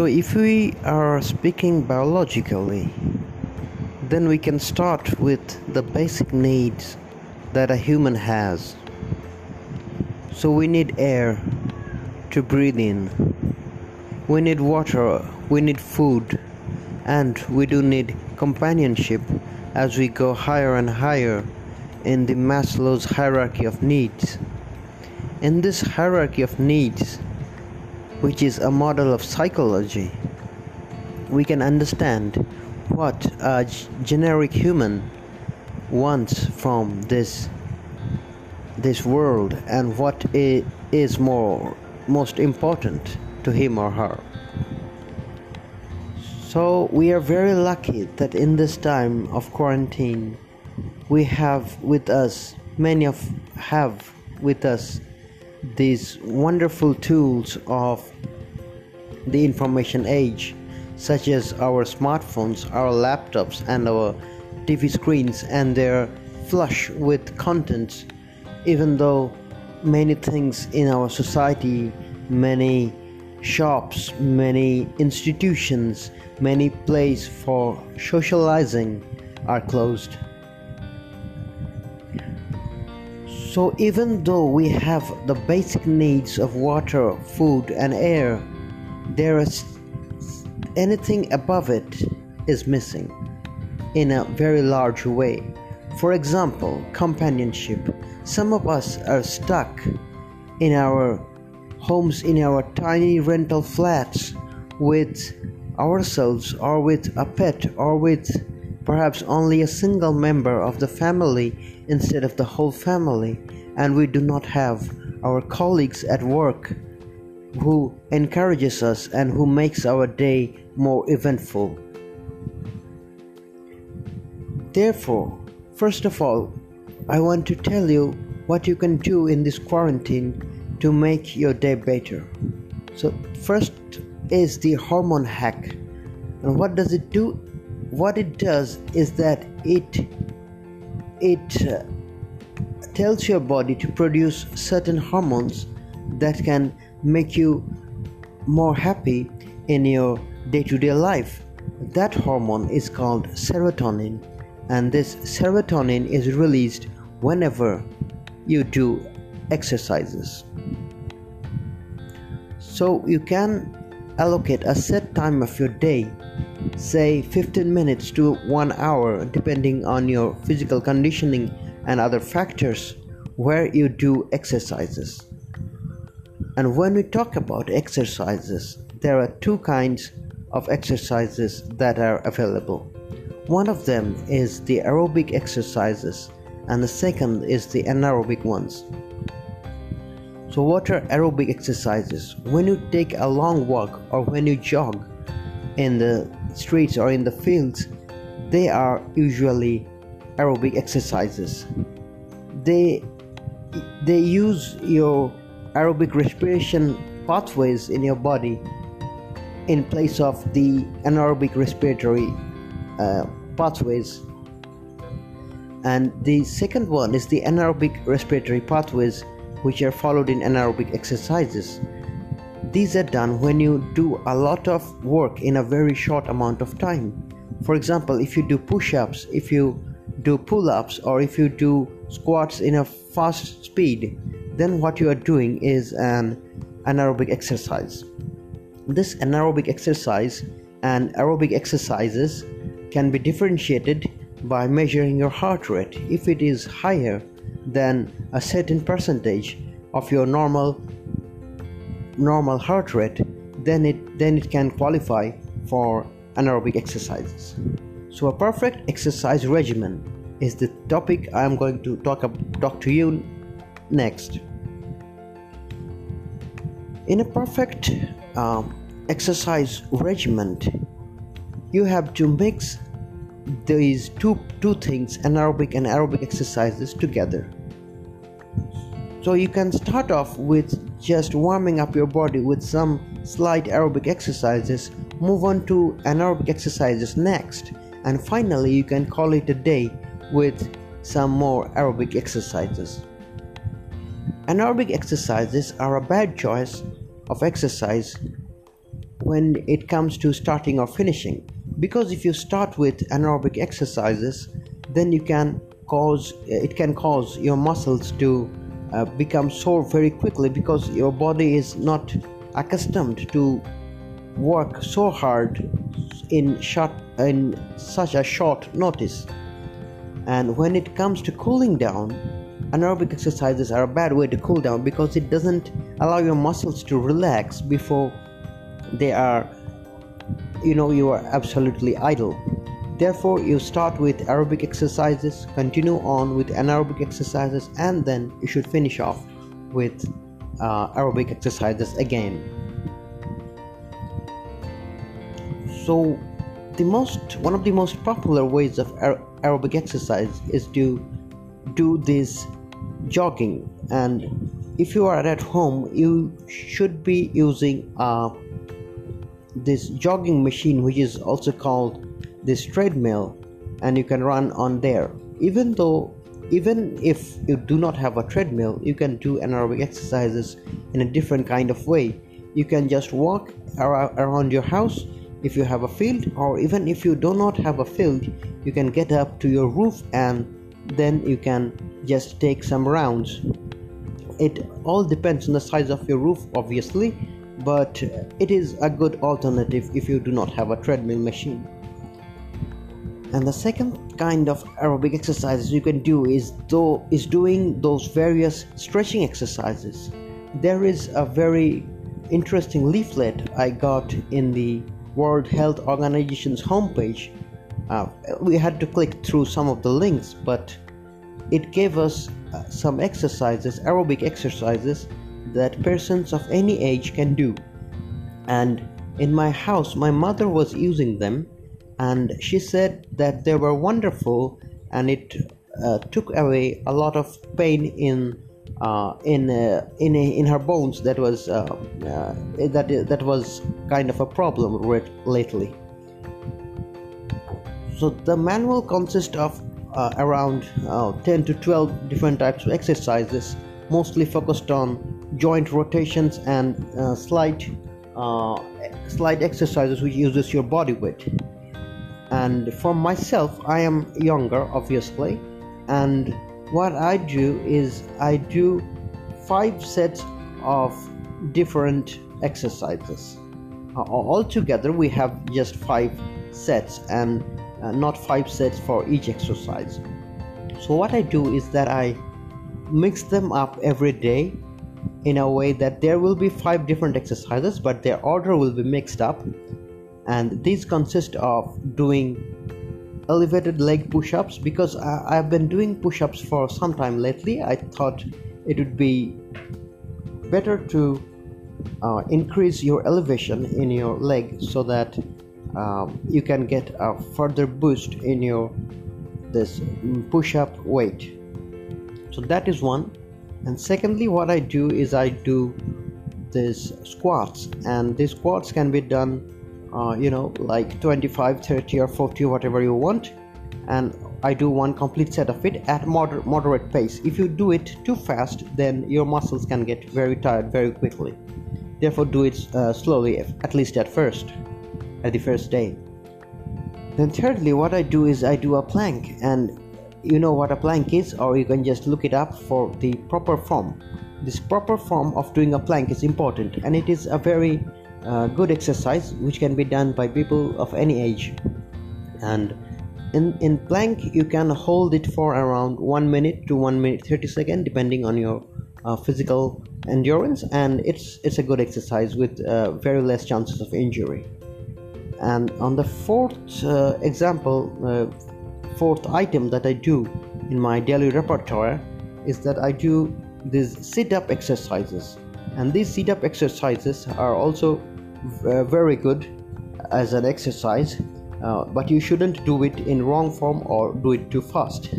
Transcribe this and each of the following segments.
So, if we are speaking biologically, then we can start with the basic needs that a human has. So, we need air to breathe in, we need water, we need food, and we do need companionship as we go higher and higher in the Maslow's hierarchy of needs. In this hierarchy of needs, which is a model of psychology, we can understand what a generic human wants from this this world and what is more most important to him or her. So we are very lucky that in this time of quarantine we have with us many of have with us these wonderful tools of the information age such as our smartphones, our laptops and our TV screens and they're flush with contents even though many things in our society many shops many institutions many places for socializing are closed so even though we have the basic needs of water food and air there is anything above it is missing in a very large way. For example companionship. Some of us are stuck in our homes in our tiny rental flats with ourselves or with a pet or with perhaps only a single member of the family instead of the whole family and we do not have our colleagues at work who encourages us and who makes our day more eventful therefore first of all i want to tell you what you can do in this quarantine to make your day better so first is the hormone hack. And what does it do? What it does is that it it uh, tells your body to produce certain hormones that can make you more happy in your day-to-day life. That hormone is called serotonin and this serotonin is released whenever you do exercises. So you can allocate a set time of your day, say 15 minutes to 1 hour, depending on your physical conditioning and other factors, where you do exercises. And when we talk about exercises, there are two kinds of exercises that are available. One of them is the aerobic exercises, and the second is the anaerobic ones. So, what are aerobic exercises? When you take a long walk or when you jog in the streets or in the fields, they are usually aerobic exercises. They they use your aerobic respiration pathways in your body in place of the anaerobic respiratory uh, pathways and the second one is the anaerobic respiratory pathways which are followed in anaerobic exercises. These are done when you do a lot of work in a very short amount of time. For example, if you do push ups, if you do pull ups, or if you do squats in a fast speed, then what you are doing is an anaerobic exercise. This anaerobic exercise and aerobic exercises can be differentiated by measuring your heart rate. If it is higher, than a certain percentage of your normal normal heart rate then it then it can qualify for anaerobic exercises. So a perfect exercise regimen is the topic i am going to talk talk to you next. In a perfect um, exercise regimen you have to mix these two two things anaerobic and aerobic exercises together so you can start off with just warming up your body with some slight aerobic exercises move on to anaerobic exercises next and finally you can call it a day with some more aerobic exercises. Anaerobic exercises are a bad choice of exercise when it comes to starting or finishing because if you start with anaerobic exercises then you can cause it can cause your muscles to uh, become sore very quickly because your body is not accustomed to work so hard in short in such a short notice. And when it comes to cooling down anaerobic exercises are a bad way to cool down because it doesn't allow your muscles to relax before they are you know you are absolutely idle therefore you start with aerobic exercises continue on with anaerobic exercises and then you should finish off with uh, aerobic exercises again. So the most one of the most popular ways of aerobic exercise is to do this jogging. And if you are at home you should be using uh, this jogging machine which is also called this treadmill and you can run on there. Even though even if you do not have a treadmill you can do anaerobic exercises in a different kind of way. You can just walk around your house if you have a field or even if you do not have a field you can get up to your roof and then you can just take some rounds. It all depends on the size of your roof obviously but it is a good alternative if you do not have a treadmill machine and the second kind of aerobic exercises you can do is though is doing those various stretching exercises. There is a very interesting leaflet i got in the world health organization's homepage. Uh, we had to click through some of the links but it gave us uh, some exercises aerobic exercises that persons of any age can do. And in my house, my mother was using them, and she said that they were wonderful and it uh, took away a lot of pain in uh, in uh, in in her bones that was uh, uh, that that was kind of a problem with lately. So the manual consists of uh, around 10 to 12 different types of exercises, mostly focused on joint rotations and slight slight exercises which uses your body weight and for myself i am younger obviously. And what i do is i do five sets of different exercises. Uh, altogether we have just five sets and uh, not five sets for each exercise. So what i do is that i mix them up every day in a way that there will be five different exercises but their order will be mixed up and these consist of doing elevated leg push-ups because I, have been doing push-ups for some time lately. I thought it would be better to uh, increase your elevation in your leg so that um, you can get a further boost in your this push-up weight. So that is one. And secondly what i do is i do this squats. And these squats can be done uh, you know like 25 30 or 40 whatever you want. And i do one complete set of it at moder- moderate pace. If you do it too fast then your muscles can get very tired very quickly. Therefore do it uh, slowly at least at first at the first day. Then thirdly what i do is i do a plank. And you know what a plank is or you can just look it up for the proper form. This proper form of doing a plank is important and it is a very good exercise which can be done by people of any age. And in, in plank you can hold it for around 1 minute to 1 minute 30 second depending on your uh, physical endurance. And it's it's a good exercise with uh, very less chances of injury. And on the fourth uh, example uh, fourth item that I do in my daily repertoire is that I do these sit up exercises, and these sit up exercises are also very good as an exercise, uh, but you shouldn't do it in wrong form or do it too fast.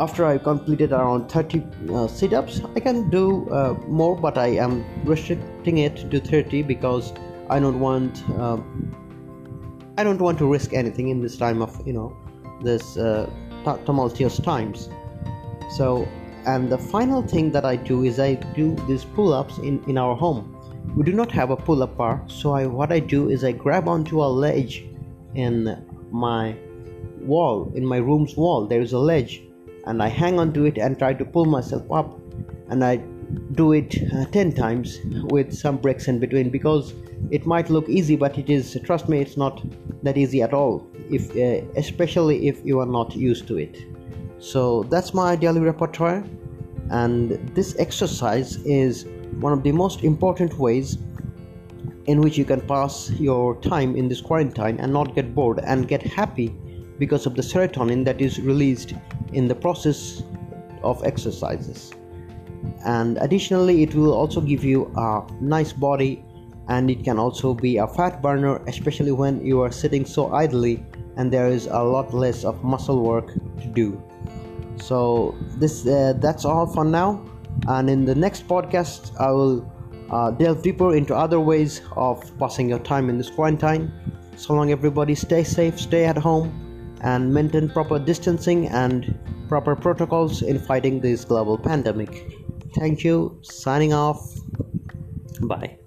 After I completed around 30 uh, sit ups, I can do uh, more, but I am restricting it to 30 because I don't want. Um, I don't want to risk anything in this time of you know this uh, tumultuous times. So, and the final thing that I do is I do these pull-ups in in our home. We do not have a pull-up bar so I what I do is I grab onto a ledge in my wall in my room's wall. There is a ledge and I hang onto it and try to pull myself up and I do it uh, 10 times with some breaks in between because it might look easy but it is trust me it's not that easy at all if uh, especially if you are not used to it. So that's my daily repertoire and this exercise is one of the most important ways in which you can pass your time in this quarantine and not get bored and get happy because of the serotonin that is released in the process of exercises. And additionally it will also give you a nice body and it can also be a fat burner especially when you are sitting so idly and there is a lot less of muscle work to do. So this uh, that's all for now and in the next podcast i will uh, delve deeper into other ways of passing your time in this quarantine. So long everybody. Stay safe stay at home and maintain proper distancing and proper protocols in fighting this global pandemic. Thank you. Signing off. Bye